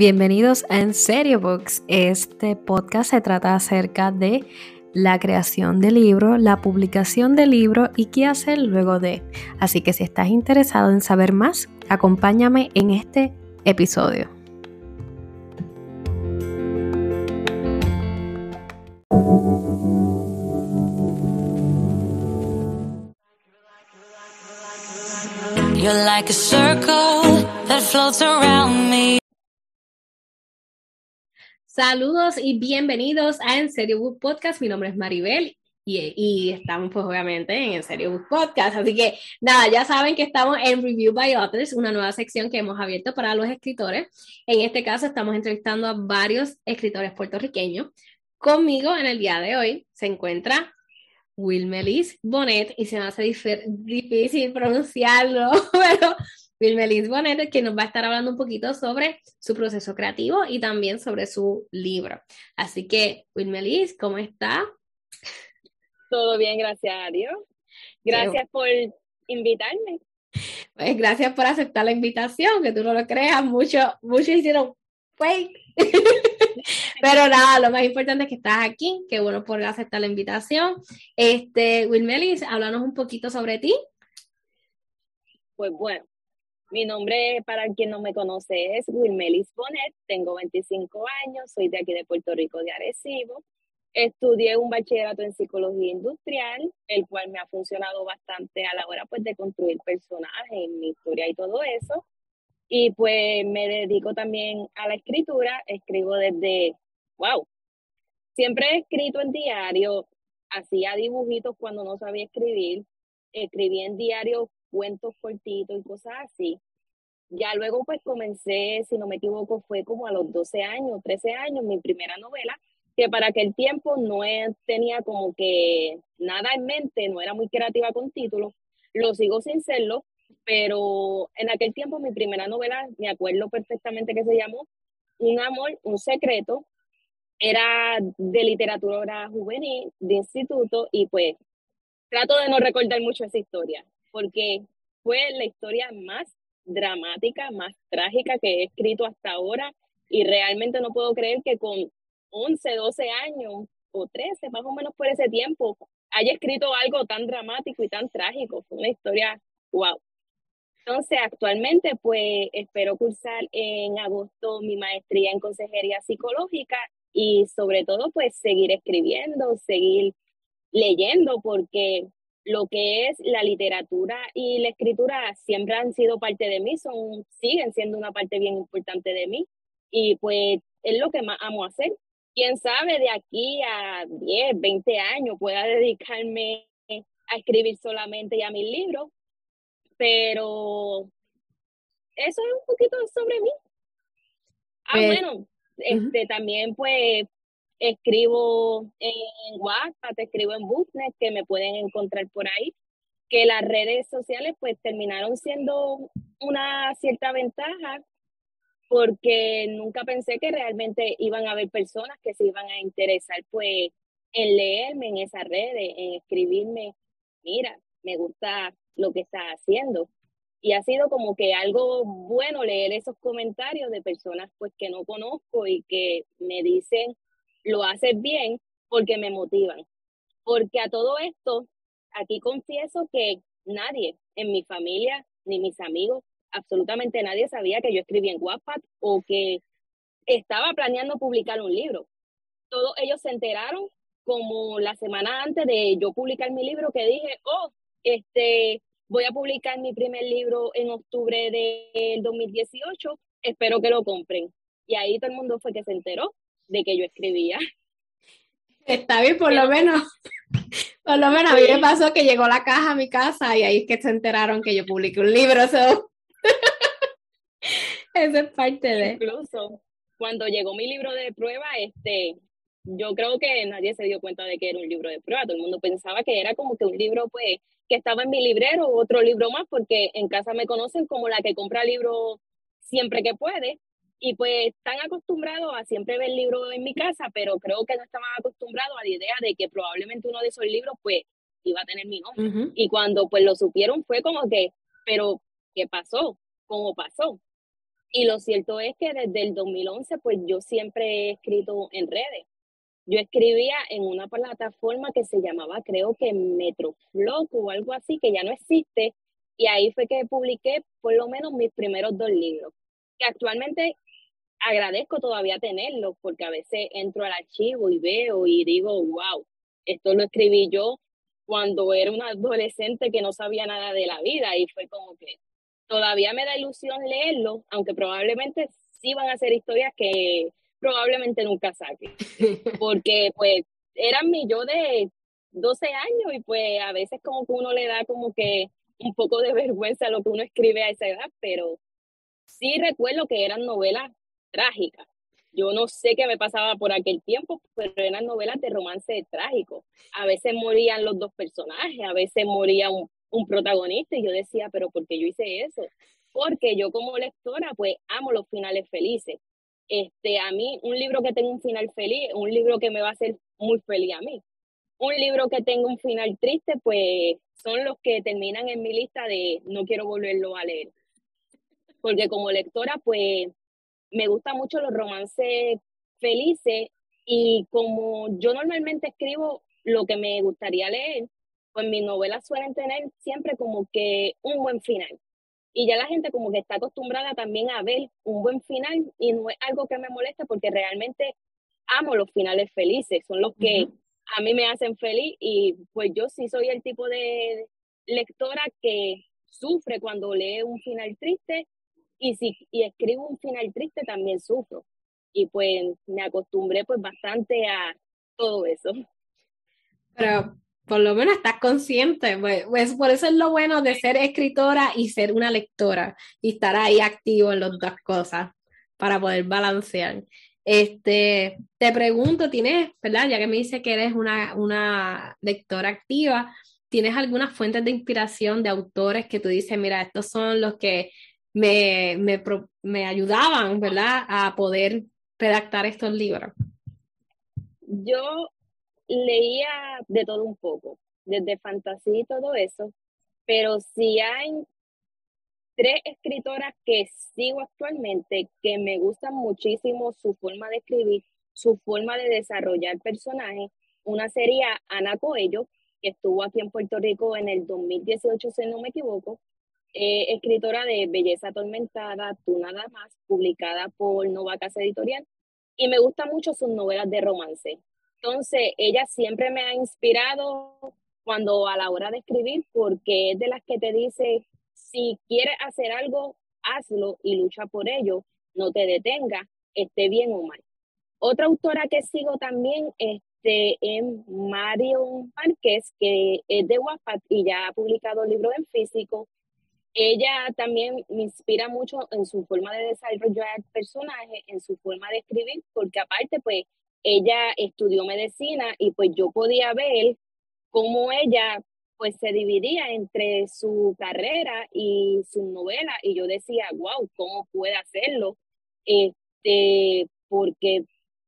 Bienvenidos a En Serio Books. Este podcast se trata acerca de la creación de libro, la publicación de libro y qué hacer luego de. Así que si estás interesado en saber más, acompáñame en este episodio. You're like a circle that floats around me. Saludos y bienvenidos a En Serio Book Podcast. Mi nombre es Maribel y, estamos pues obviamente en En Serio Book Podcast. Así que nada, ya saben que estamos en Review by Authors, una nueva sección que hemos abierto para los escritores. En este caso estamos entrevistando a varios escritores puertorriqueños. Conmigo en el día de hoy se encuentra Will Melis Bonet y se me hace difícil pronunciarlo, pero Wilmelis Bonet, que nos va a estar hablando un poquito sobre su proceso creativo y también sobre su libro. Así que, Wilmelis, ¿cómo está? Todo bien, gracias a Dios. Gracias por invitarme. Pues gracias por aceptar la invitación, que tú no lo creas, muchos mucho hicieron fake. Pero nada, lo más importante es que estás aquí, qué bueno por aceptar la invitación. Este, Wilmelis, háblanos un poquito sobre ti. Pues bueno, mi nombre, para quien no me conoce, es Wilmelis Bonet, tengo 25 años, soy de aquí de Puerto Rico, de Arecibo. Estudié un bachillerato en psicología industrial, el cual me ha funcionado bastante a la hora pues, de construir personajes, mi historia y todo eso. Y pues me dedico también a la escritura, escribo desde, wow, siempre he escrito en diario, hacía dibujitos cuando no sabía escribir, escribí en diario cuentos cortitos y cosas así. Ya luego pues comencé, si no me equivoco, fue como a los 12 años, 13 años, mi primera novela, que para aquel tiempo no tenía como que nada en mente, no era muy creativa con títulos, lo sigo sin serlo, pero en aquel tiempo mi primera novela, me acuerdo perfectamente que se llamó Un amor, un secreto, era de literatura juvenil, de instituto, y pues trato de no recordar mucho esa historia porque fue la historia más dramática, más trágica que he escrito hasta ahora y realmente no puedo creer que con 11, 12 años o 13, más o menos por ese tiempo, haya escrito algo tan dramático y tan trágico. Fue una historia, wow. Entonces, actualmente, pues espero cursar en agosto mi maestría en consejería psicológica y sobre todo, pues seguir escribiendo, seguir leyendo, porque lo que es la literatura y la escritura siempre han sido parte de mí, son, siguen siendo una parte bien importante de mí y pues es lo que más amo hacer. Quién sabe de aquí a 10, 20 años pueda dedicarme a escribir solamente ya mis libros, pero eso es un poquito sobre mí. Ah, pues, bueno, este también pues escribo en WhatsApp, escribo en Booknet, que me pueden encontrar por ahí, que las redes sociales pues terminaron siendo una cierta ventaja porque nunca pensé que realmente iban a haber personas que se iban a interesar pues en leerme en esas redes, en escribirme, mira, me gusta lo que estás haciendo. Y ha sido como que algo bueno leer esos comentarios de personas pues que no conozco y que me dicen lo haces bien porque me motivan. Porque a todo esto, aquí confieso que nadie en mi familia, ni mis amigos, absolutamente nadie sabía que yo escribía en WhatsApp o que estaba planeando publicar un libro. Todos ellos se enteraron como la semana antes de yo publicar mi libro que dije, oh, este, voy a publicar mi primer libro en octubre del 2018, espero que lo compren. Y ahí todo el mundo fue que se enteró de que yo escribía. Está bien, por lo menos. Por lo menos a mí me pasó que llegó la caja a mi casa y ahí es que se enteraron que yo publiqué un libro. Eso, es parte de. Incluso cuando llegó mi libro de prueba, este, yo creo que nadie se dio cuenta de que era un libro de prueba. Todo el mundo pensaba que era como que un libro, pues, que estaba en mi librero, otro libro más, porque en casa me conocen como la que compra libros siempre que puede y pues están acostumbrados a siempre ver libros en mi casa, pero creo que no estaban acostumbrados a la idea de que probablemente uno de esos libros pues iba a tener mi nombre. Y cuando pues lo supieron fue como que, pero ¿qué pasó? ¿Cómo pasó? Y lo cierto es que desde el 2011, pues yo siempre he escrito en redes. Yo escribía en una plataforma que se llamaba, creo que Metroflock o algo así, que ya no existe, y ahí fue que publiqué por lo menos mis primeros dos libros, que actualmente agradezco todavía tenerlos, porque a veces entro al archivo y veo y digo, wow, esto lo escribí yo cuando era una adolescente que no sabía nada de la vida y fue como que todavía me da ilusión leerlo, aunque probablemente sí van a ser historias que probablemente nunca saque, porque pues eran mi yo de 12 años y pues a veces como que uno le da como que un poco de vergüenza lo que uno escribe a esa edad, pero sí recuerdo que eran novelas trágicas yo no sé qué me pasaba por aquel tiempo, pero eran novelas de romance trágico. A veces morían los dos personajes, a veces moría un, un protagonista y yo decía, pero ¿por qué yo hice eso? Porque yo como lectora, pues amo los finales felices. Este, a mí, un libro que tenga un final feliz, un libro que me va a hacer muy feliz a mí. Un libro que tenga un final triste, pues son los que terminan en mi lista de no quiero volverlo a leer. Porque como lectora, pues me gustan mucho los romances felices y como yo normalmente escribo lo que me gustaría leer, pues mis novelas suelen tener siempre como que un buen final. Y ya la gente como que está acostumbrada también a ver un buen final y no es algo que me moleste porque realmente amo los finales felices, son los que a mí me hacen feliz y pues yo sí soy el tipo de lectora que sufre cuando lee un final triste y si y escribo un final triste también sufro. Y pues me acostumbré pues bastante a todo eso. Pero por lo menos estás consciente, pues, pues, por eso es lo bueno de ser escritora y ser una lectora y estar ahí activo en las dos cosas para poder balancear. Este, te pregunto, ¿tienes, verdad? Ya que me dice que eres una, una lectora activa, ¿tienes algunas fuentes de inspiración de autores que tú dices, mira, estos son los que me, me, me ayudaban, ¿verdad?, a poder redactar estos libros. Yo leía de todo un poco, desde fantasía y todo eso, pero si hay tres escritoras que sigo actualmente que me gustan muchísimo su forma de escribir, su forma de desarrollar personajes. Una sería Ana Coello, que estuvo aquí en Puerto Rico en el 2018, si no me equivoco, eh, escritora de Belleza Atormentada, Tú Nada Más, publicada por Nova Casa Editorial, y me gustan mucho sus novelas de romance. Entonces, ella siempre me ha inspirado cuando a la hora de escribir, porque es de las que te dice, si quieres hacer algo, hazlo y lucha por ello, no te detenga, esté bien o mal. Otra autora que sigo también este, es Marion Márquez, que es de Wattpad y ya ha publicado libros en físico ella también me inspira mucho en su forma de desarrollar personajes, en su forma de escribir, porque aparte, pues, ella estudió medicina y pues yo podía ver cómo ella pues se dividía entre su carrera y su novela y yo decía, wow, ¿cómo puede hacerlo? Este, porque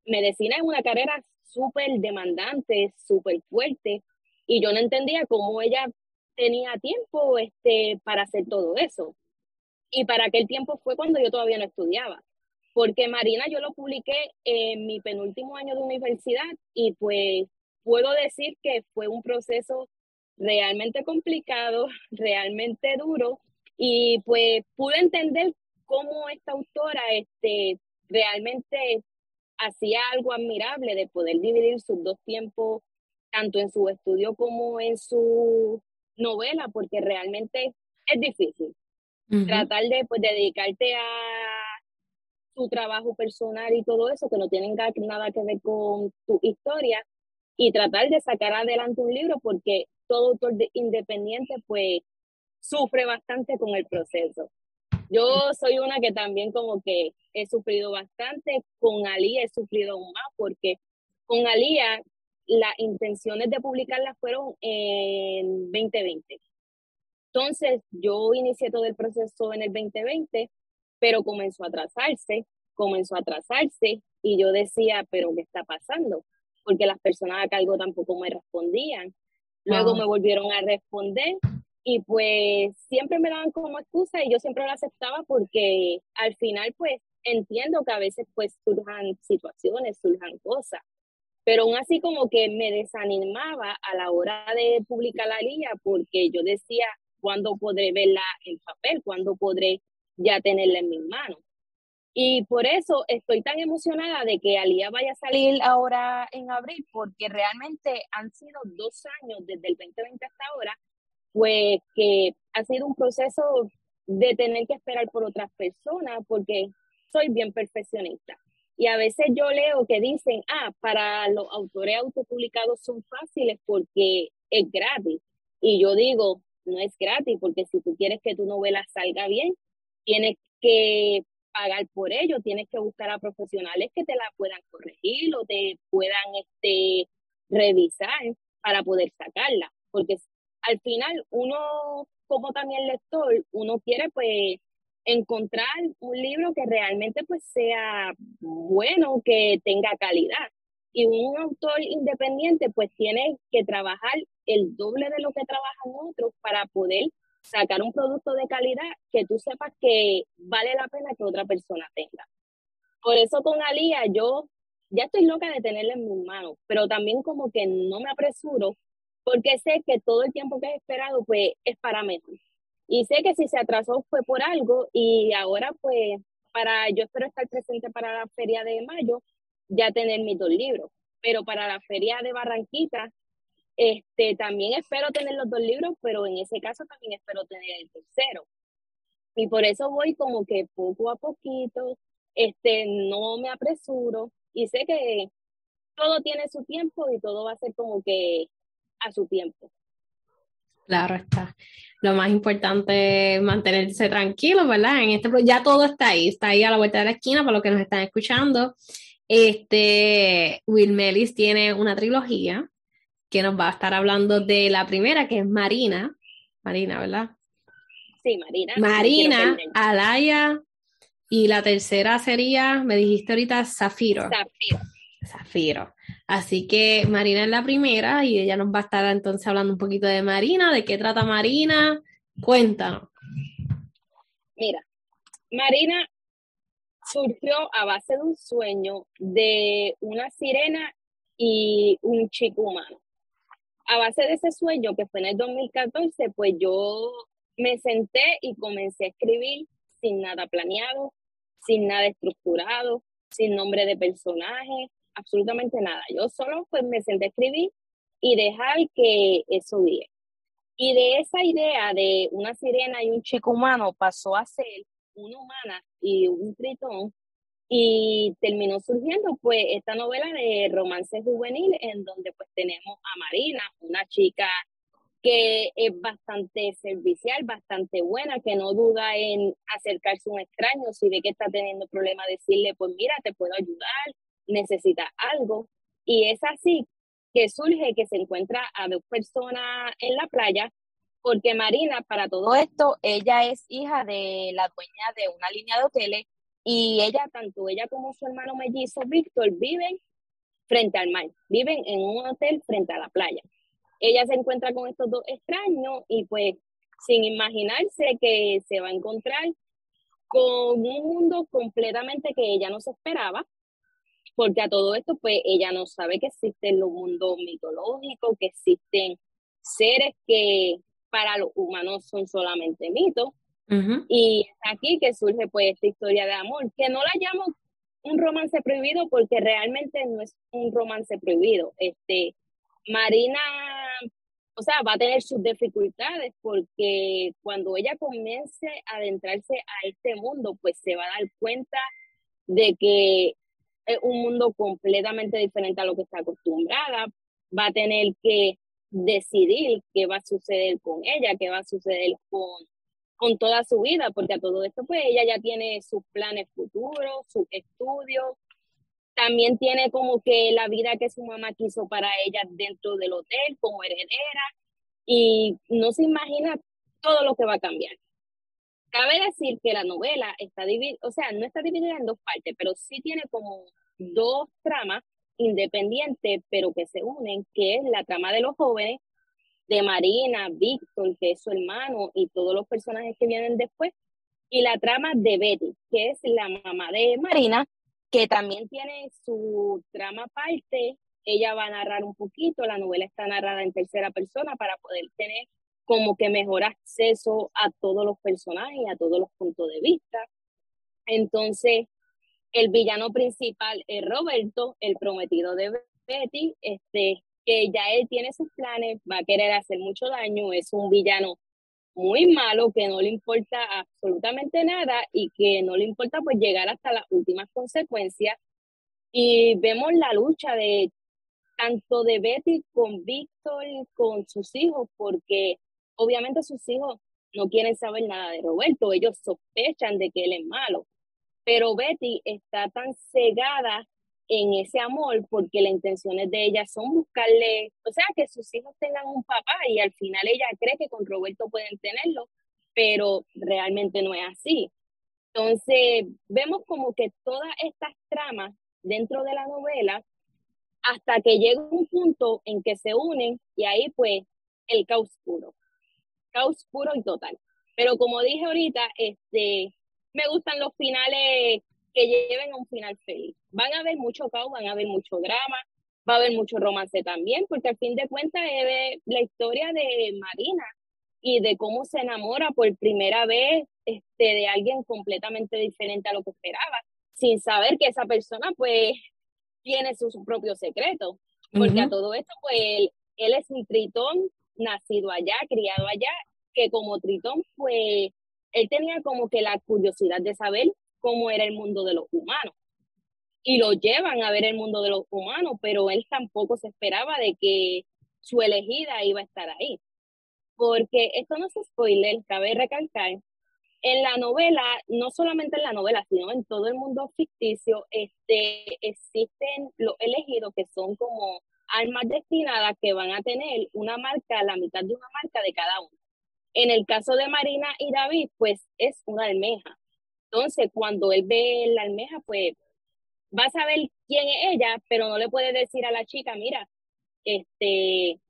medicina es una carrera súper demandante, súper fuerte y yo no entendía cómo ella tenía tiempo este, para hacer todo eso. Y para aquel tiempo fue cuando yo todavía no estudiaba. Porque Marina yo lo publiqué en mi penúltimo año de universidad y pues puedo decir que fue un proceso realmente complicado, realmente duro y pues pude entender cómo esta autora este, realmente hacía algo admirable de poder dividir sus dos tiempos, tanto en su estudio como en su novela porque realmente es difícil. Tratar de pues, dedicarte a tu trabajo personal y todo eso que no tienen nada que ver con tu historia y tratar de sacar adelante un libro porque todo autor independiente pues sufre bastante con el proceso. Yo soy una que también como que he sufrido bastante, con Alía he sufrido aún más porque con Alía las intenciones de publicarla fueron en 2020. Entonces, yo inicié todo el proceso en el 2020, pero comenzó a atrasarse, comenzó a atrasarse y yo decía, pero ¿qué está pasando? Porque las personas a cargo tampoco me respondían. Luego me volvieron a responder y pues siempre me daban como excusa y yo siempre lo aceptaba porque al final pues entiendo que a veces pues surjan situaciones, surjan cosas, pero aún así como que me desanimaba a la hora de publicar la línea porque yo decía, ¿cuándo podré verla en papel? ¿Cuándo podré ya tenerla en mis manos? Y por eso estoy tan emocionada de que Alía vaya a salir ahora en abril, porque realmente han sido dos años desde el 2020 hasta ahora, pues que ha sido un proceso de tener que esperar por otras personas, porque soy bien perfeccionista. Y a veces yo leo que dicen, ah, para los autores autopublicados son fáciles porque es gratis. Y yo digo, no es gratis, porque si tú quieres que tu novela salga bien, tienes que pagar por ello, tienes que buscar a profesionales que te la puedan corregir o te puedan este, revisar para poder sacarla, porque al final uno, como también lector, uno quiere pues encontrar un libro que realmente pues sea bueno, que tenga calidad. Y un autor independiente pues tiene que trabajar el doble de lo que trabajan otros para poder sacar un producto de calidad que tú sepas que vale la pena que otra persona tenga. Por eso con Alía yo ya estoy loca de tenerla en mis manos, pero también como que no me apresuro porque sé que todo el tiempo que he esperado pues es para mejor. Y sé que si se atrasó fue por algo y ahora pues para yo espero estar presente para la feria de mayo ya tener mis dos libros, pero para la feria de Barranquita este, también espero tener los dos libros, pero en ese caso también espero tener el tercero. Y por eso voy como que poco a poquito, este, no me apresuro y sé que todo tiene su tiempo y todo va a ser como que a su tiempo. Claro está. Lo más importante es mantenerse tranquilo, ¿verdad? En este ya todo está ahí, está ahí a la vuelta de la esquina para los que nos están escuchando. Este Will Melis tiene una trilogía que nos va a estar hablando de la primera, que es Marina. Marina, ¿verdad? Sí, Marina. Marina, Alaya, y la tercera sería, me dijiste ahorita, Zafiro. Zafiro. Zafiro. Así que Marina es la primera y ella nos va a estar entonces hablando un poquito de Marina, de qué trata Marina. Cuéntanos. Mira, Marina surgió a base de un sueño de una sirena y un chico humano a base de ese sueño que fue en el 2014, pues yo me senté y comencé a escribir sin nada planeado, sin nada estructurado, sin nombre de personaje, absolutamente nada. Yo solo pues me senté a escribir y dejar que eso viera. Y de esa idea de una sirena y un chico humano pasó a ser una humana y un tritón y terminó surgiendo pues esta novela de romance juvenil en donde pues tenemos a Marina, una chica que es bastante servicial, bastante buena, que no duda en acercarse a un extraño, si ve que está teniendo problemas, decirle, pues mira, te puedo ayudar, necesita algo. Y es así que surge que se encuentra a dos personas en la playa, porque Marina, para todo esto, ella es hija de la dueña de una línea de hoteles y ella, tanto ella como su hermano mellizo Víctor, viven frente al mar, viven en un hotel frente a la playa. Ella se encuentra con estos dos extraños y pues sin imaginarse que se va a encontrar con un mundo completamente que ella no se esperaba, porque a todo esto pues ella no sabe que existen los mundos mitológicos, que existen seres que para los humanos son solamente mitos, y aquí que surge pues esta historia de amor, que no la llamo un romance prohibido porque realmente no es un romance prohibido. Este, Marina, o sea, va a tener sus dificultades porque cuando ella comience a adentrarse a este mundo, pues se va a dar cuenta de que un mundo completamente diferente a lo que está acostumbrada. Va a tener que decidir qué va a suceder con ella, qué va a suceder con con toda su vida, porque a todo esto pues ella ya tiene sus planes futuros, sus estudios, también tiene como que la vida que su mamá quiso para ella dentro del hotel como heredera y no se imagina todo lo que va a cambiar. Cabe decir que la novela está dividida, o sea, no está dividida en dos partes, pero sí tiene como dos tramas independientes, pero que se unen, que es la trama de los jóvenes de Marina, Víctor, que es su hermano, y todos los personajes que vienen después, y la trama de Betty, que es la mamá de Marina, que también tiene su trama aparte. Ella va a narrar un poquito, la novela está narrada en tercera persona para poder tener como que mejor acceso a todos los personajes, a todos los puntos de vista. Entonces, el villano principal es Roberto, el prometido de Betty, este, que ya él tiene sus planes, va a querer hacer mucho daño, es un villano muy malo que no le importa absolutamente nada y que no le importa pues llegar hasta las últimas consecuencias. Y vemos la lucha de tanto de Betty con Víctor, con sus hijos, porque obviamente sus hijos no quieren saber nada de Roberto, ellos sospechan de que él es malo, pero Betty está tan cegada en ese amor porque las intenciones de ella son buscarle, o sea, que sus hijos tengan un papá y al final ella cree que con Roberto pueden tenerlo, pero realmente no es así. Entonces, vemos como que todas estas tramas dentro de la novela hasta que llega un punto en que se unen y ahí pues el caos puro, caos puro y total. Pero como dije ahorita, este, me gustan los finales que lleven a un final feliz. Van a haber mucho caos, van a haber mucho drama, va a haber mucho romance también, porque al fin de cuentas es la historia de Marina y de cómo se enamora por primera vez este, de alguien completamente diferente a lo que esperaba, sin saber que esa persona pues tiene su, propio secreto, porque a todo esto pues él, él es un tritón nacido allá, criado allá, que como tritón pues él tenía como que la curiosidad de saber cómo era el mundo de los humanos. Y lo llevan a ver el mundo de los humanos, pero él tampoco se esperaba de que su elegida iba a estar ahí. Porque esto no es spoiler, cabe recalcar, en la novela, no solamente en la novela, sino en todo el mundo ficticio, este, existen los elegidos que son como almas destinadas que van a tener una marca, la mitad de una marca de cada uno. En el caso de Marina y David, pues es una almeja. Entonces, cuando él ve la almeja, pues va a saber quién es ella, pero no le puede decir a la chica, mira, este,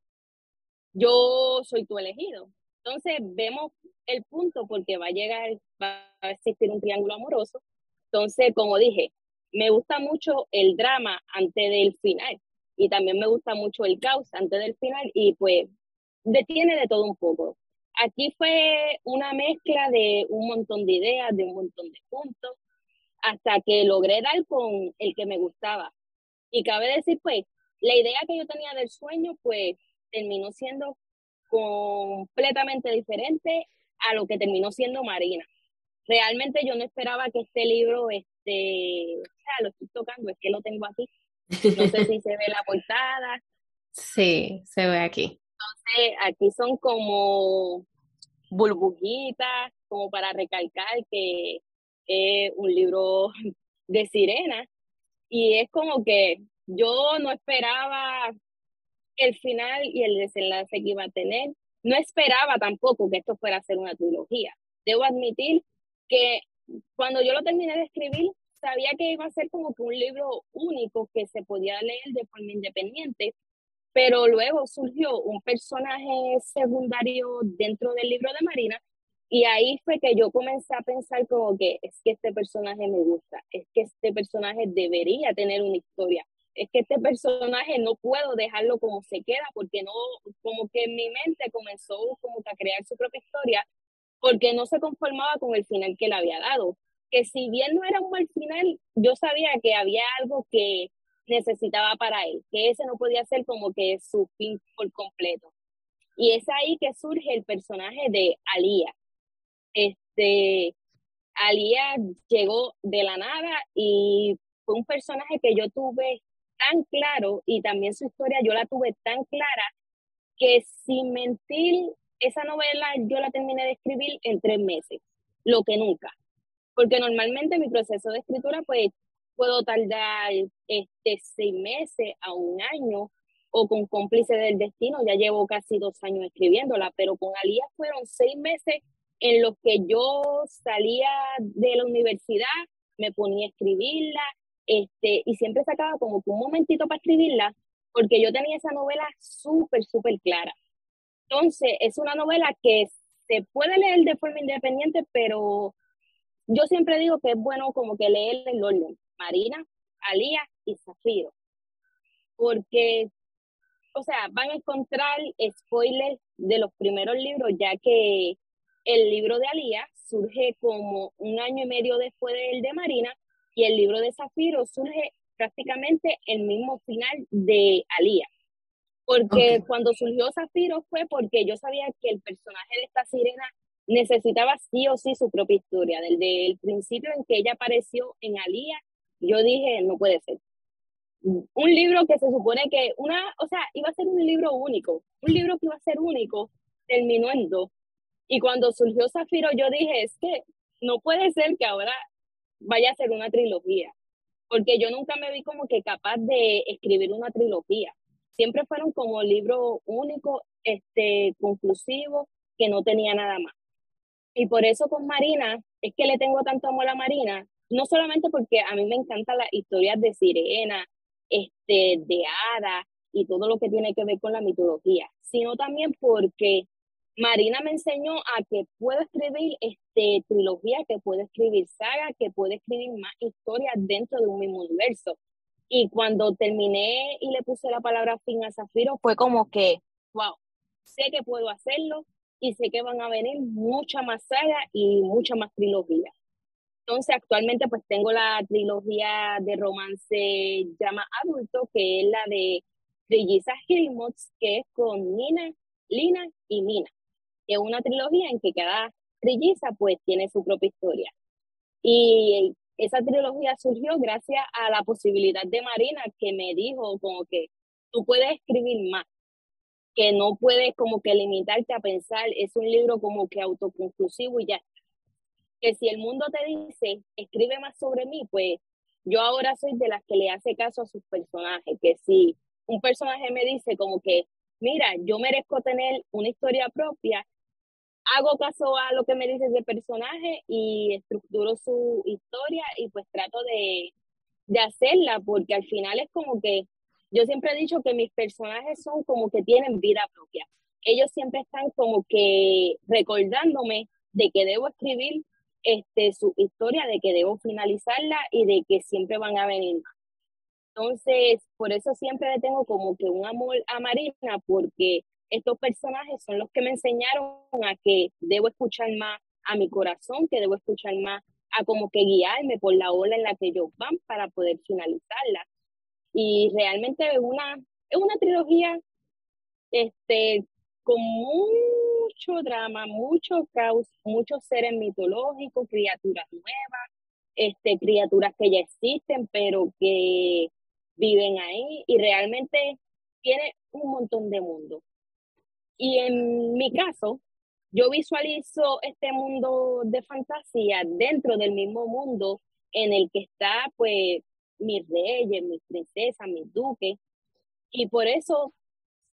yo soy tu elegido. Entonces, vemos el punto porque va a llegar, va a existir un triángulo amoroso. Entonces, como dije, me gusta mucho el drama antes del final y también me gusta mucho el caos antes del final y pues detiene de todo un poco. Aquí fue una mezcla de un montón de ideas, de un montón de puntos, hasta que logré dar con el que me gustaba. Y cabe decir, pues, la idea que yo tenía del sueño, pues, terminó siendo completamente diferente a lo que terminó siendo Marina. Realmente yo no esperaba que este libro, este, o sea, lo estoy tocando, es que lo tengo aquí. No sé si se ve la portada. Sí, se ve aquí. Entonces, aquí son como burbujitas, como para recalcar que es un libro de sirena. Y es como que yo no esperaba el final y el desenlace que iba a tener. No esperaba tampoco que esto fuera a ser una trilogía. Debo admitir que cuando yo lo terminé de escribir, sabía que iba a ser como que un libro único que se podía leer de forma independiente, pero luego surgió un personaje secundario dentro del libro de Marina y ahí fue que yo comencé a pensar como que es que este personaje me gusta, es que este personaje debería tener una historia, es que este personaje no puedo dejarlo como se queda porque no, como que mi mente comenzó como que a crear su propia historia porque no se conformaba con el final que le había dado. Que si bien no era un buen final, yo sabía que había algo que necesitaba para él, que ese no podía ser como que su fin por completo. Y es ahí que surge el personaje de Alía. Este, Alía llegó de la nada y fue un personaje que yo tuve tan claro y también su historia yo la tuve tan clara que sin mentir, esa novela yo la terminé de escribir en tres meses, lo que nunca. Porque normalmente mi proceso de escritura pues puedo tardar este, seis meses a un año o con cómplice del destino, ya llevo casi dos años escribiéndola, pero con Alía fueron seis meses en los que yo salía de la universidad, me ponía a escribirla, este, y siempre sacaba como un momentito para escribirla, porque yo tenía esa novela súper, súper clara. Entonces, es una novela que se puede leer de forma independiente, pero yo siempre digo que es bueno como que leer el orden. Marina, Alía y Zafiro. Porque, o sea, van a encontrar spoilers de los primeros libros, ya que el libro de Alía surge como un año y medio después del de Marina y el libro de Zafiro surge prácticamente el mismo final de Alía. Porque cuando surgió Zafiro fue porque yo sabía que el personaje de esta sirena necesitaba sí o sí su propia historia. Desde el principio en que ella apareció en Alía, yo dije, no puede ser. Un libro que se supone que una, o sea, iba a ser un libro único, un libro que iba a ser único, terminó en dos. Y cuando surgió Zafiro, yo dije, es que no puede ser que ahora vaya a ser una trilogía, porque yo nunca me vi como que capaz de escribir una trilogía. Siempre fueron como libros únicos, este, conclusivos, que no tenía nada más. Y por eso con Marina, es que le tengo tanto amor a Marina, no solamente porque a mí me encantan las historias de sirena, este, de hada y todo lo que tiene que ver con la mitología, sino también porque Marina me enseñó a que puedo escribir este, trilogía, que puedo escribir saga, que puedo escribir más historias dentro de un mismo universo. Y cuando terminé y le puse la palabra fin a Zafiro, fue como que, wow, sé que puedo hacerlo y sé que van a venir mucha más saga y mucha más trilogía. Entonces, actualmente pues tengo la trilogía de romance llama adulto, que es la de Trillizas Gilmots, que es con Nina, Lina y Mina es una trilogía en que cada trilliza pues tiene su propia historia. Y esa trilogía surgió gracias a la posibilidad de Marina que me dijo como que tú puedes escribir más, que no puedes como que limitarte a pensar, es un libro como que autoconclusivo y ya. Que si el mundo te dice, escribe más sobre mí, pues yo ahora soy de las que le hace caso a sus personajes, que si un personaje me dice como que, mira, yo merezco tener una historia propia, hago caso a lo que me dices de personaje y estructuro su historia y pues trato de, de hacerla porque al final es como que yo siempre he dicho que mis personajes son como que tienen vida propia. Ellos siempre están como que recordándome de que debo escribir este, su historia, de que debo finalizarla y de que siempre van a venir más. Entonces, por eso siempre le tengo como que un amor a Marina, porque estos personajes son los que me enseñaron a que debo escuchar más a mi corazón, que debo escuchar más a como que guiarme por la ola en la que ellos van para poder finalizarla. Y realmente es una, es una trilogía este, con mucho drama, mucho caos, muchos seres mitológicos, criaturas nuevas, este, criaturas que ya existen, pero que viven ahí y realmente tiene un montón de mundo. Y en mi caso, yo visualizo este mundo de fantasía dentro del mismo mundo en el que está, pues, mis reyes, mis princesas, mis duques. Y por eso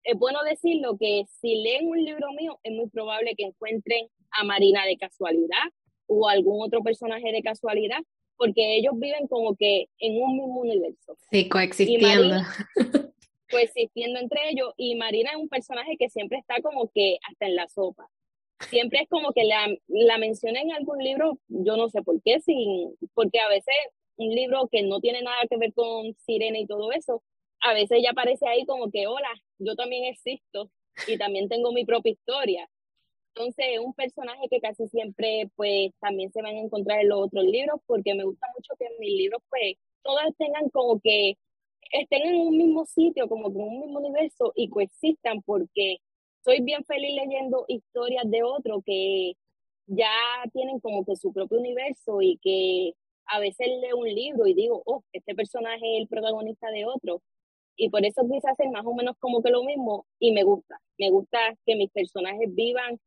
es bueno decirlo que si leen un libro mío, es muy probable que encuentren a Marina de casualidad o algún otro personaje de casualidad, porque ellos viven como que en un mismo universo. Sí, coexistiendo. coexistiendo entre ellos y Marina es un personaje que siempre está como que hasta en la sopa. Siempre es como que la, la menciona en algún libro, yo no sé por qué, sin, porque a veces un libro que no tiene nada que ver con sirena y todo eso, a veces ella aparece ahí como que, hola, yo también existo y también tengo mi propia historia. Entonces, es un personaje que casi siempre, pues, también se van a encontrar en los otros libros, porque me gusta mucho que mis libros, pues, todas tengan como que estén en un mismo sitio, como que en un mismo universo y coexistan, porque soy bien feliz leyendo historias de otro que ya tienen como que su propio universo y que a veces leo un libro y digo, oh, este personaje es el protagonista de otro. Y por eso quise hacer más o menos como que lo mismo y me gusta. Me gusta que mis personajes vivan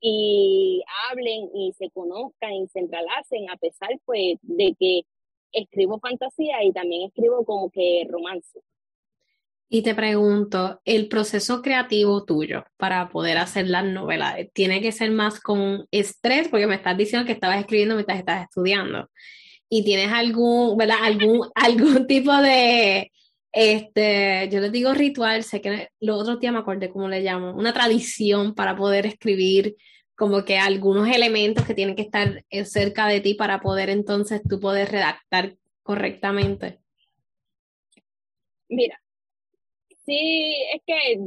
y hablen y se conozcan y se entrelacen a pesar pues de que escribo fantasía y también escribo como que romance. Y te pregunto, el proceso creativo tuyo para poder hacer las novelas, ¿tiene que ser más con estrés? Porque me estás diciendo que estabas escribiendo mientras estás estudiando. ¿Y tienes algún, ¿verdad? algún, algún tipo de, Este, yo les digo ritual, sé que los otros días me acordé cómo le llamo, una tradición para poder escribir como que algunos elementos que tienen que estar cerca de ti para poder entonces tú poder redactar correctamente. Mira, sí, es que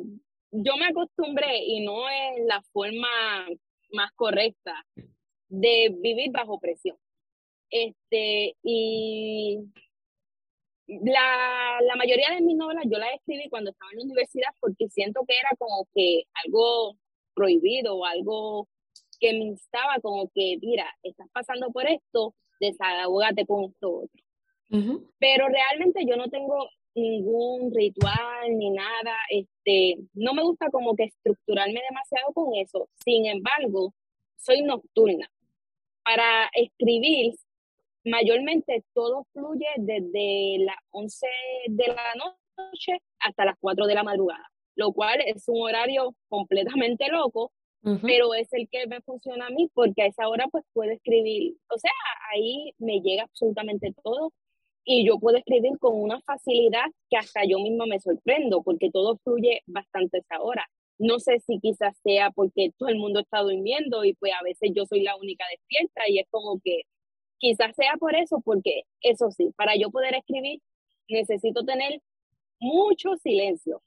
yo me acostumbré y no es la forma más correcta de vivir bajo presión. Este, y la, la mayoría de mis novelas yo las escribí cuando estaba en la universidad porque siento que era como que algo prohibido o algo que me instaba como que, mira, estás pasando por esto, desahogate con esto otro. Pero realmente yo no tengo ningún ritual ni nada, este, no me gusta como que estructurarme demasiado con eso. Sin embargo, soy nocturna. Para escribir, mayormente todo fluye desde las 11 de la noche hasta las 4 de la madrugada, lo cual es un horario completamente loco, pero es el que me funciona a mí porque a esa hora pues puedo escribir, o sea, ahí me llega absolutamente todo y yo puedo escribir con una facilidad que hasta yo misma me sorprendo porque todo fluye bastante a esa hora. No sé si quizás sea porque todo el mundo está durmiendo y pues a veces yo soy la única despierta y es como que quizás sea por eso, porque eso sí, para yo poder escribir necesito tener mucho silencio.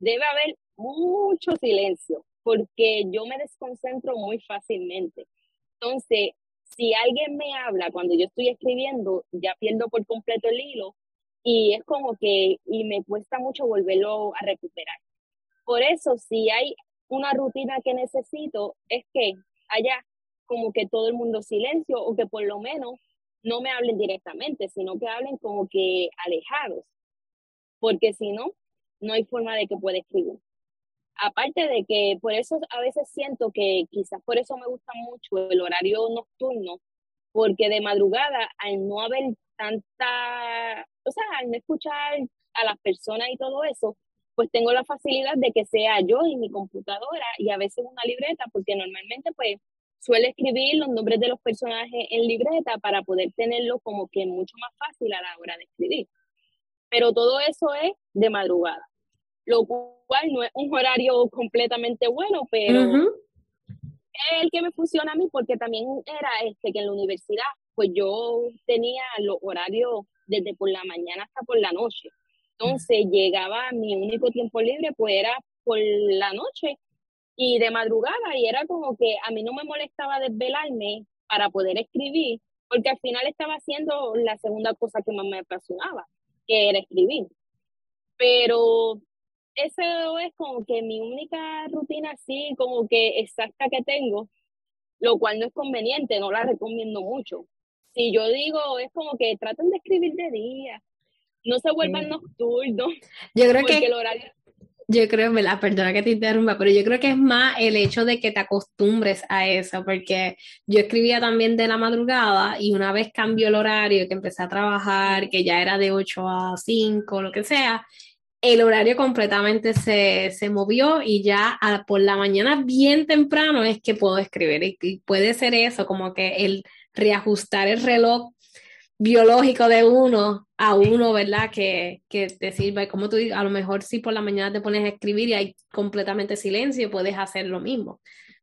Debe haber mucho silencio porque yo me desconcentro muy fácilmente. Entonces, si alguien me habla cuando yo estoy escribiendo, ya pierdo por completo el hilo y es como que y me cuesta mucho volverlo a recuperar. Por eso, si hay una rutina que necesito, es que haya como que todo el mundo silencio o que por lo menos no me hablen directamente, sino que hablen como que alejados, porque si no, no hay forma de que pueda escribir. Aparte de que por eso a veces siento que quizás por eso me gusta mucho el horario nocturno, porque de madrugada al no haber tanta, o sea, al no escuchar a las personas y todo eso, pues tengo la facilidad de que sea yo y mi computadora y a veces una libreta, porque normalmente pues suele escribir los nombres de los personajes en libreta para poder tenerlo como que mucho más fácil a la hora de escribir. Pero todo eso es de madrugada lo cual no es un horario completamente bueno, pero es el que me funciona a mí porque también era este que en la universidad pues yo tenía los horarios desde por la mañana hasta por la noche. Entonces llegaba mi único tiempo libre pues era por la noche y de madrugada y era como que a mí no me molestaba desvelarme para poder escribir porque al final estaba haciendo la segunda cosa que más me apasionaba, que era escribir. Pero eso es como que mi única rutina así, como que exacta que tengo, lo cual no es conveniente, no la recomiendo mucho. Si yo digo, es como que traten de escribir de día, no se vuelvan nocturnos. Yo creo que... Yo creo, la perdona que te interrumpa, pero yo creo que es más el hecho de que te acostumbres a eso, porque yo escribía también de la madrugada y una vez cambió el horario, que empecé a trabajar, que ya era de 8 a 5, lo que sea, el horario completamente se, movió y ya por la mañana bien temprano es que puedo escribir. Y, puede ser eso, como que el reajustar el reloj biológico de uno a uno, ¿verdad? Que, que te sirva. Y como tú dices, a lo mejor si por la mañana te pones a escribir y hay completamente silencio, puedes hacer lo mismo,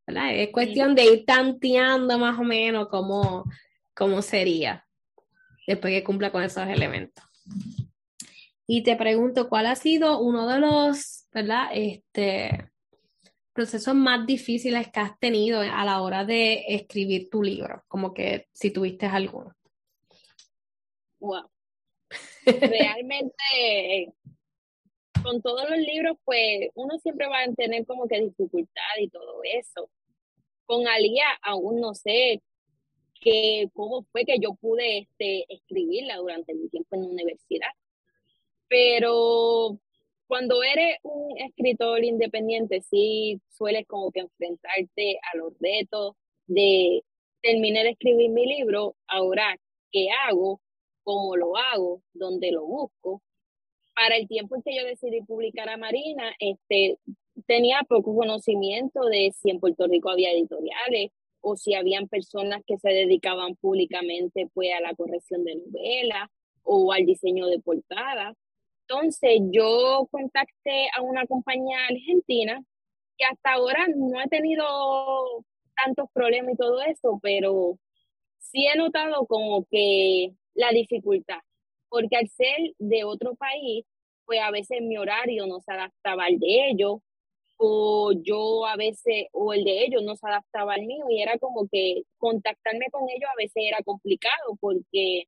¿verdad? Es cuestión de ir tanteando más o menos cómo, cómo sería después que cumpla con esos elementos. Y te pregunto, ¿cuál ha sido uno de los, ¿verdad? Este, procesos más difíciles que has tenido a la hora de escribir tu libro? Como que si tuviste alguno. Wow. Realmente, con todos los libros, pues uno siempre va a tener como que dificultad y todo eso. Con Alía aún no sé que, cómo fue que yo pude este, escribirla durante mi tiempo en la universidad pero cuando eres un escritor independiente, sí sueles como que enfrentarte a los retos de terminar de escribir mi libro, ahora qué hago, cómo lo hago, dónde lo busco. Para el tiempo en que yo decidí publicar a Marina, este, tenía poco conocimiento de si en Puerto Rico había editoriales o si habían personas que se dedicaban públicamente pues, a la corrección de novelas o al diseño de portadas. Entonces yo contacté a una compañía argentina que hasta ahora no he tenido tantos problemas y todo eso, pero sí he notado como que la dificultad, porque al ser de otro país, pues a veces mi horario no se adaptaba al de ellos, o yo a veces, o el de ellos no se adaptaba al mío, y era como que contactarme con ellos a veces era complicado, porque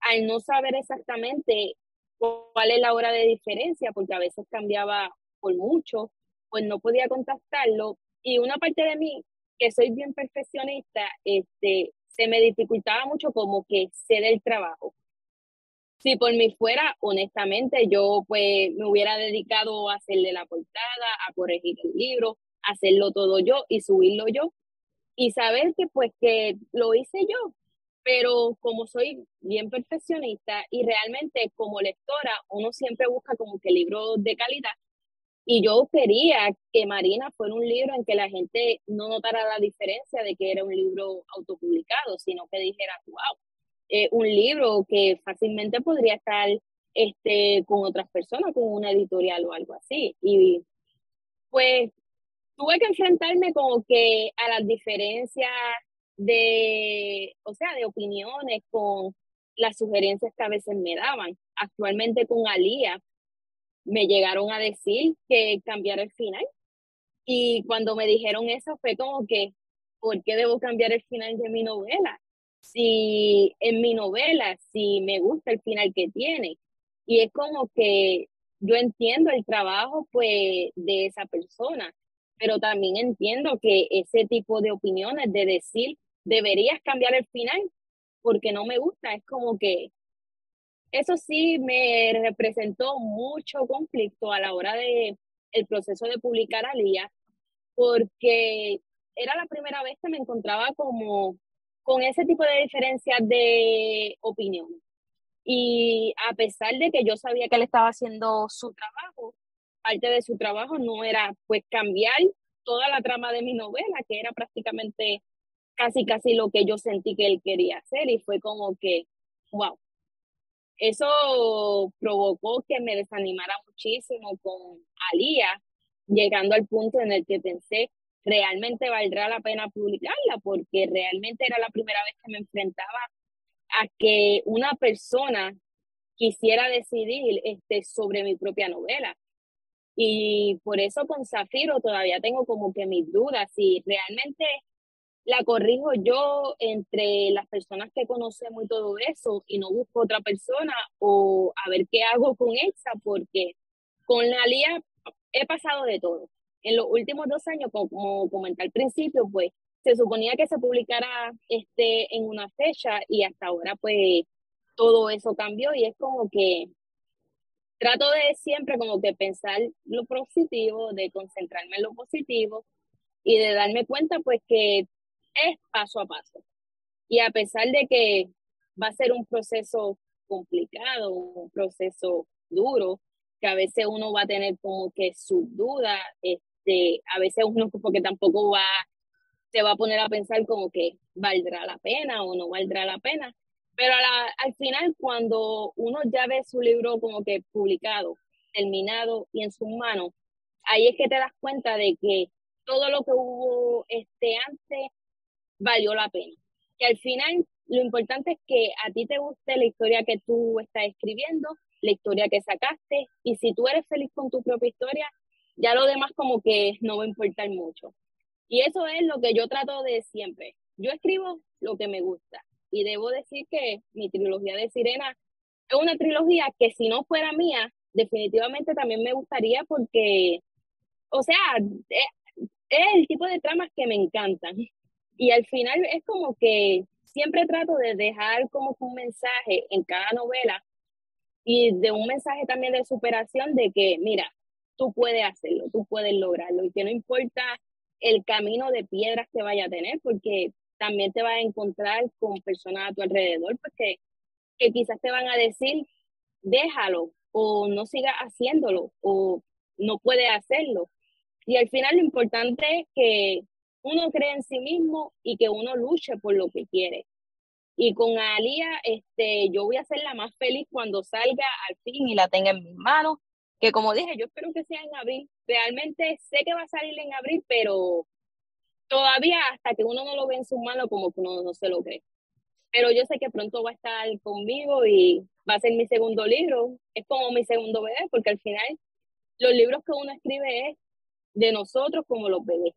al no saber exactamente cuál es la hora de diferencia, porque a veces cambiaba por mucho, pues no podía contactarlo. Y una parte de mí, que soy bien perfeccionista, este, se me dificultaba mucho como que sé del trabajo. Si por mí fuera, honestamente, yo pues me hubiera dedicado a hacerle la portada, a corregir el libro, a hacerlo todo yo y subirlo yo. Y saber que pues que lo hice yo, pero como soy bien perfeccionista y realmente como lectora uno siempre busca como que libros de calidad y yo quería que Marina fuera un libro en que la gente no notara la diferencia de que era un libro autopublicado, sino que dijera, wow, eh, un libro que fácilmente podría estar este, con otras personas, con una editorial o algo así. Y pues tuve que enfrentarme como que a las diferencias de, o sea, de opiniones con las sugerencias que a veces me daban. Actualmente con Alía me llegaron a decir que cambiara el final. Y cuando me dijeron eso fue como que, ¿por qué debo cambiar el final de mi novela? Si en mi novela, si me gusta el final que tiene. Y es como que yo entiendo el trabajo pues de esa persona, pero también entiendo que ese tipo de opiniones de decir deberías cambiar el final porque no me gusta. Es como que eso sí me representó mucho conflicto a la hora de el proceso de publicar Alía, porque era la primera vez que me encontraba como con ese tipo de diferencias de opinión. Y a pesar de que yo sabía que él estaba haciendo su trabajo, parte de su trabajo no era pues cambiar toda la trama de mi novela, que era prácticamente casi, casi lo que yo sentí que él quería hacer y fue como que, wow. Eso provocó que me desanimara muchísimo con Alía, llegando al punto en el que pensé, realmente valdrá la pena publicarla, porque realmente era la primera vez que me enfrentaba a que una persona quisiera decidir este, sobre mi propia novela. Y por eso con Zafiro todavía tengo como que mis dudas si realmente la corrijo yo entre las personas que conocemos y todo eso y no busco otra persona o a ver qué hago con esa porque con la Lía he pasado de todo. En los últimos dos años, como, comenté al principio, pues se suponía que se publicara este en una fecha y hasta ahora pues todo eso cambió y es como que trato de siempre como que pensar lo positivo, de concentrarme en lo positivo y de darme cuenta pues que es paso a paso. Y a pesar de que va a ser un proceso complicado, un proceso duro, que a veces uno va a tener como que sus dudas, este, a veces uno porque tampoco va, se va a poner a pensar como que valdrá la pena o no valdrá la pena. Pero al final, cuando uno ya ve su libro como que publicado, terminado y en sus manos, ahí es que te das cuenta de que todo lo que hubo este, antes valió la pena. Que al final lo importante es que a ti te guste la historia que tú estás escribiendo, la historia que sacaste, y si tú eres feliz con tu propia historia, ya lo demás como que no va a importar mucho. Y eso es lo que yo trato de siempre. Yo escribo lo que me gusta. Y debo decir que mi trilogía de Sirena es una trilogía que si no fuera mía, definitivamente también me gustaría porque, o sea, es, es el tipo de tramas que me encantan. Y al final es como que siempre trato de dejar como un mensaje en cada novela y de un mensaje también de superación de que, mira, tú puedes hacerlo, tú puedes lograrlo y que no importa el camino de piedras que vaya a tener, porque también te vas a encontrar con personas a tu alrededor, porque que quizás te van a decir, déjalo o no sigas haciéndolo o no puedes hacerlo. Y al final lo importante es que uno cree en sí mismo y que uno luche por lo que quiere. Y con Alía, este, yo voy a ser la más feliz cuando salga al fin y la tenga en mis manos. Que como dije, yo espero que sea en abril. Realmente sé que va a salir en abril, pero todavía hasta que uno no lo ve en sus manos, como que uno no se lo cree. Pero yo sé que pronto va a estar conmigo y va a ser mi segundo libro. Es como mi segundo bebé, porque al final los libros que uno escribe es de nosotros como los bebés.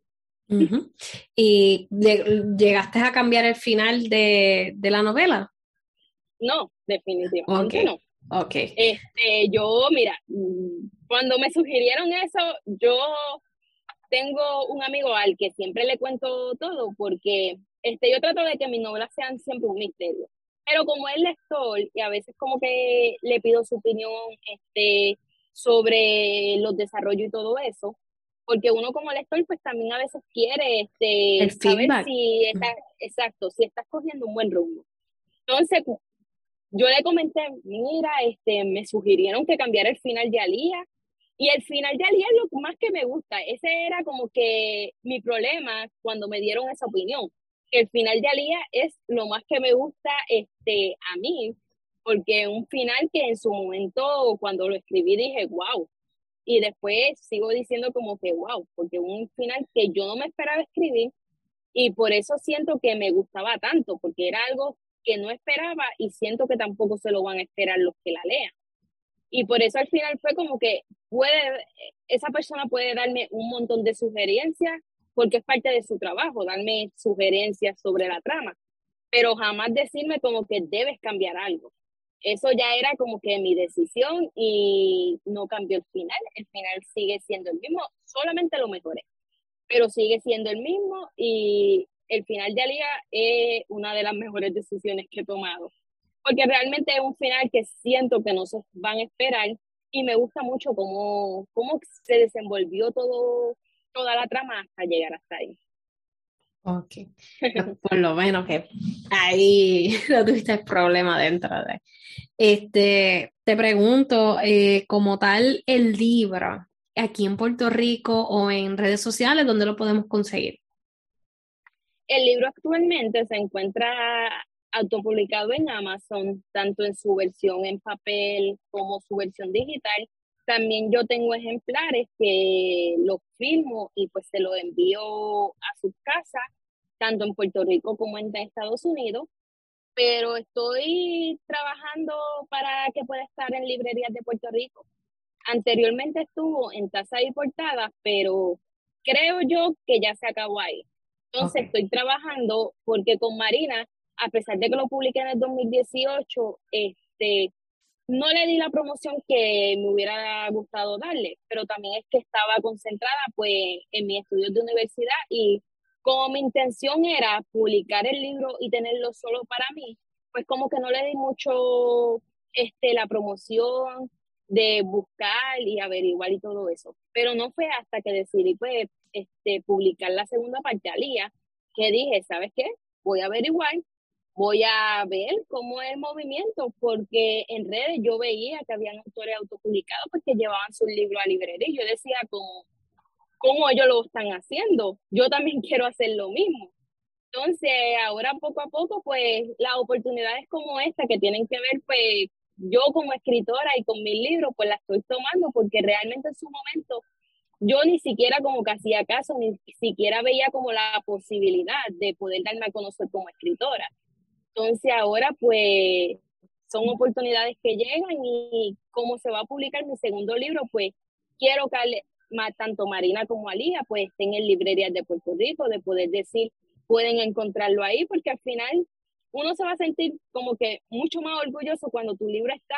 ¿Y llegaste a cambiar el final de, la novela? No, definitivamente no. Ok. Este, yo, mira, cuando me sugirieron eso, yo tengo un amigo al que siempre le cuento todo porque este, yo trato de que mis novelas sean siempre un misterio. Pero como es lector y a veces como que le pido su opinión este, sobre los desarrollos y todo eso, porque uno como lector pues también a veces quiere este, saber si está, exacto, si estás cogiendo un buen rumbo. Entonces, yo le comenté, mira, este, me sugirieron que cambiara el final de Alía, y el final de Alía es lo más que me gusta. Ese era como que mi problema cuando me dieron esa opinión. Que el final de Alía es lo más que me gusta este, a mí, porque un final que en su momento, cuando lo escribí, dije, wow, y después sigo diciendo como que wow, porque un final que yo no me esperaba escribir y por eso siento que me gustaba tanto, porque era algo que no esperaba y siento que tampoco se lo van a esperar los que la lean. Y por eso al final fue como que puede, esa persona puede darme un montón de sugerencias porque es parte de su trabajo, darme sugerencias sobre la trama, pero jamás decirme como que debes cambiar algo eso ya era como que mi decisión y no cambió el final. El final sigue siendo el mismo, solamente lo mejoré, pero sigue siendo el mismo y el final de Alía es una de las mejores decisiones que he tomado, porque realmente es un final que siento que no se van a esperar y me gusta mucho cómo, cómo se desenvolvió todo, toda la trama hasta llegar hasta ahí. Ok, por lo menos que ahí no tuviste problema dentro de. Este, te pregunto, eh, como tal, el libro, aquí en Puerto Rico o en redes sociales, ¿dónde lo podemos conseguir? El libro actualmente se encuentra autopublicado en Amazon, tanto en su versión en papel como su versión digital. También yo tengo ejemplares que los filmo y pues se los envío a sus casas, tanto en Puerto Rico como en Estados Unidos. Pero estoy trabajando para que pueda estar en librerías de Puerto Rico. Anteriormente estuvo en Taza y Portada, pero creo yo que ya se acabó ahí. Entonces estoy trabajando porque con Marina, a pesar de que lo publiqué en el 2018, este, no le di la promoción que me hubiera gustado darle, pero también es que estaba concentrada pues en mis estudios de universidad y como mi intención era publicar el libro y tenerlo solo para mí, pues como que no le di mucho este, la promoción de buscar y averiguar y todo eso. Pero no fue hasta que decidí pues este, publicar la segunda parte Alía que dije, ¿sabes qué? Voy a averiguar voy a ver cómo es el movimiento, porque en redes yo veía que habían autores autopublicados porque llevaban sus libros a librería y yo decía como, ¿cómo ellos lo están haciendo? Yo también quiero hacer lo mismo. Entonces, ahora poco a poco, pues las oportunidades como esta que tienen que ver, pues yo como escritora y con mis libros, pues las estoy tomando porque realmente en su momento yo ni siquiera como que hacía caso, ni siquiera veía como la posibilidad de poder darme a conocer como escritora. Entonces ahora pues son oportunidades que llegan y como se va a publicar mi segundo libro, pues quiero que tanto Marina como Alía pues estén en librerías de Puerto Rico, de poder decir, pueden encontrarlo ahí, porque al final uno se va a sentir como que mucho más orgulloso cuando tu libro está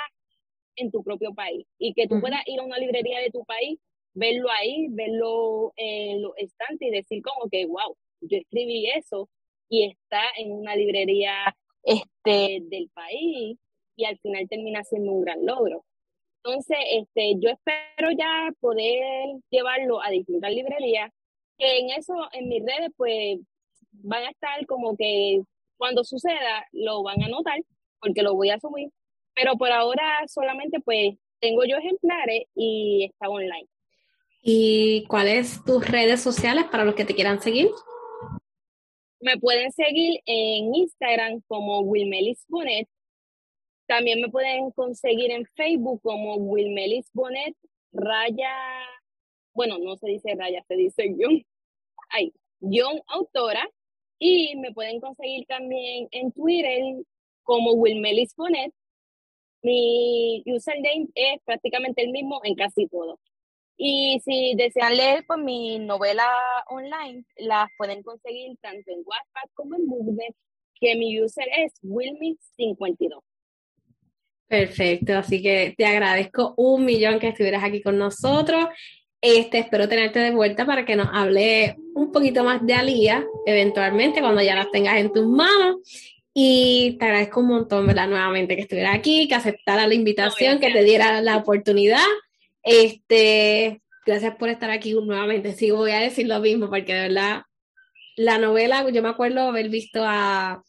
en tu propio país y que tú puedas ir a una librería de tu país, verlo ahí, verlo en los estantes y decir como que, wow, yo escribí eso y está en una librería este, del país y al final termina siendo un gran logro. Entonces, este, yo espero ya poder llevarlo a distintas librerías, que en eso, en mis redes, pues van a estar como que cuando suceda lo van a notar, porque lo voy a subir, pero por ahora solamente pues tengo yo ejemplares y está online. ¿Y cuáles tus redes sociales para los que te quieran seguir? Me pueden seguir en Instagram como Wilmelis Bonet. También me pueden conseguir en Facebook como Wilmelis Bonet, raya, bueno, no se dice raya, se dice guion, ay, guion autora. Y me pueden conseguir también en Twitter como Wilmelis Bonet. Mi username es prácticamente el mismo en casi todo. Y si desean leer pues, mi novela online, las pueden conseguir tanto en WhatsApp como en Google, que mi user es Wilmy52. Perfecto, así que te agradezco un millón que estuvieras aquí con nosotros. Este, espero tenerte de vuelta para que nos hable un poquito más de Alía, eventualmente, cuando ya las tengas en tus manos. Y te agradezco un montón, ¿verdad? Nuevamente que estuvieras aquí, que aceptara la invitación, que te diera la oportunidad. Este, gracias por estar aquí nuevamente. Sí, voy a decir lo mismo, porque de verdad, la novela, yo me acuerdo haber visto a,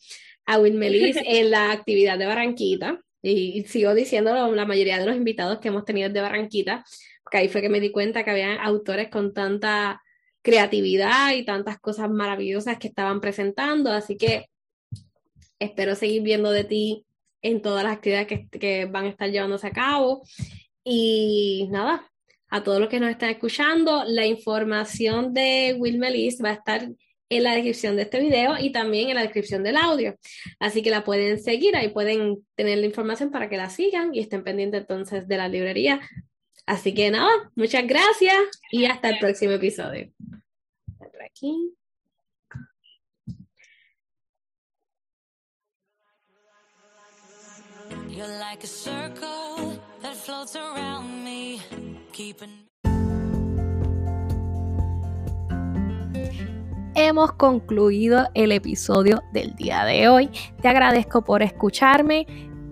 a Will Melis en la actividad de Barranquita, y sigo diciendo la mayoría de los invitados que hemos tenido de Barranquita, porque ahí fue que me di cuenta que había autores con tanta creatividad y tantas cosas maravillosas que estaban presentando, así que espero seguir viendo de ti en todas las actividades que, que van a estar llevándose a cabo. Y nada, a todos los que nos están escuchando, la información de Will Melis va a estar en la descripción de este video y también en la descripción del audio. Así que la pueden seguir, ahí pueden tener la información para que la sigan y estén pendientes entonces de la librería. Así que nada, muchas gracias y hasta el próximo episodio. aquí. Hemos concluido el episodio del día de hoy. Te agradezco por escucharme.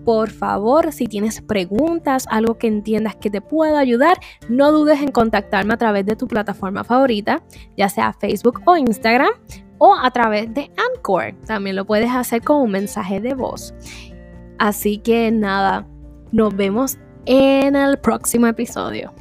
Por favor, si tienes preguntas, algo que entiendas que te pueda ayudar, no dudes en contactarme a través de tu plataforma favorita, ya sea Facebook o Instagram, o a través de Anchor. También lo puedes hacer con un mensaje de voz. Así que nada, nos vemos en el próximo episodio.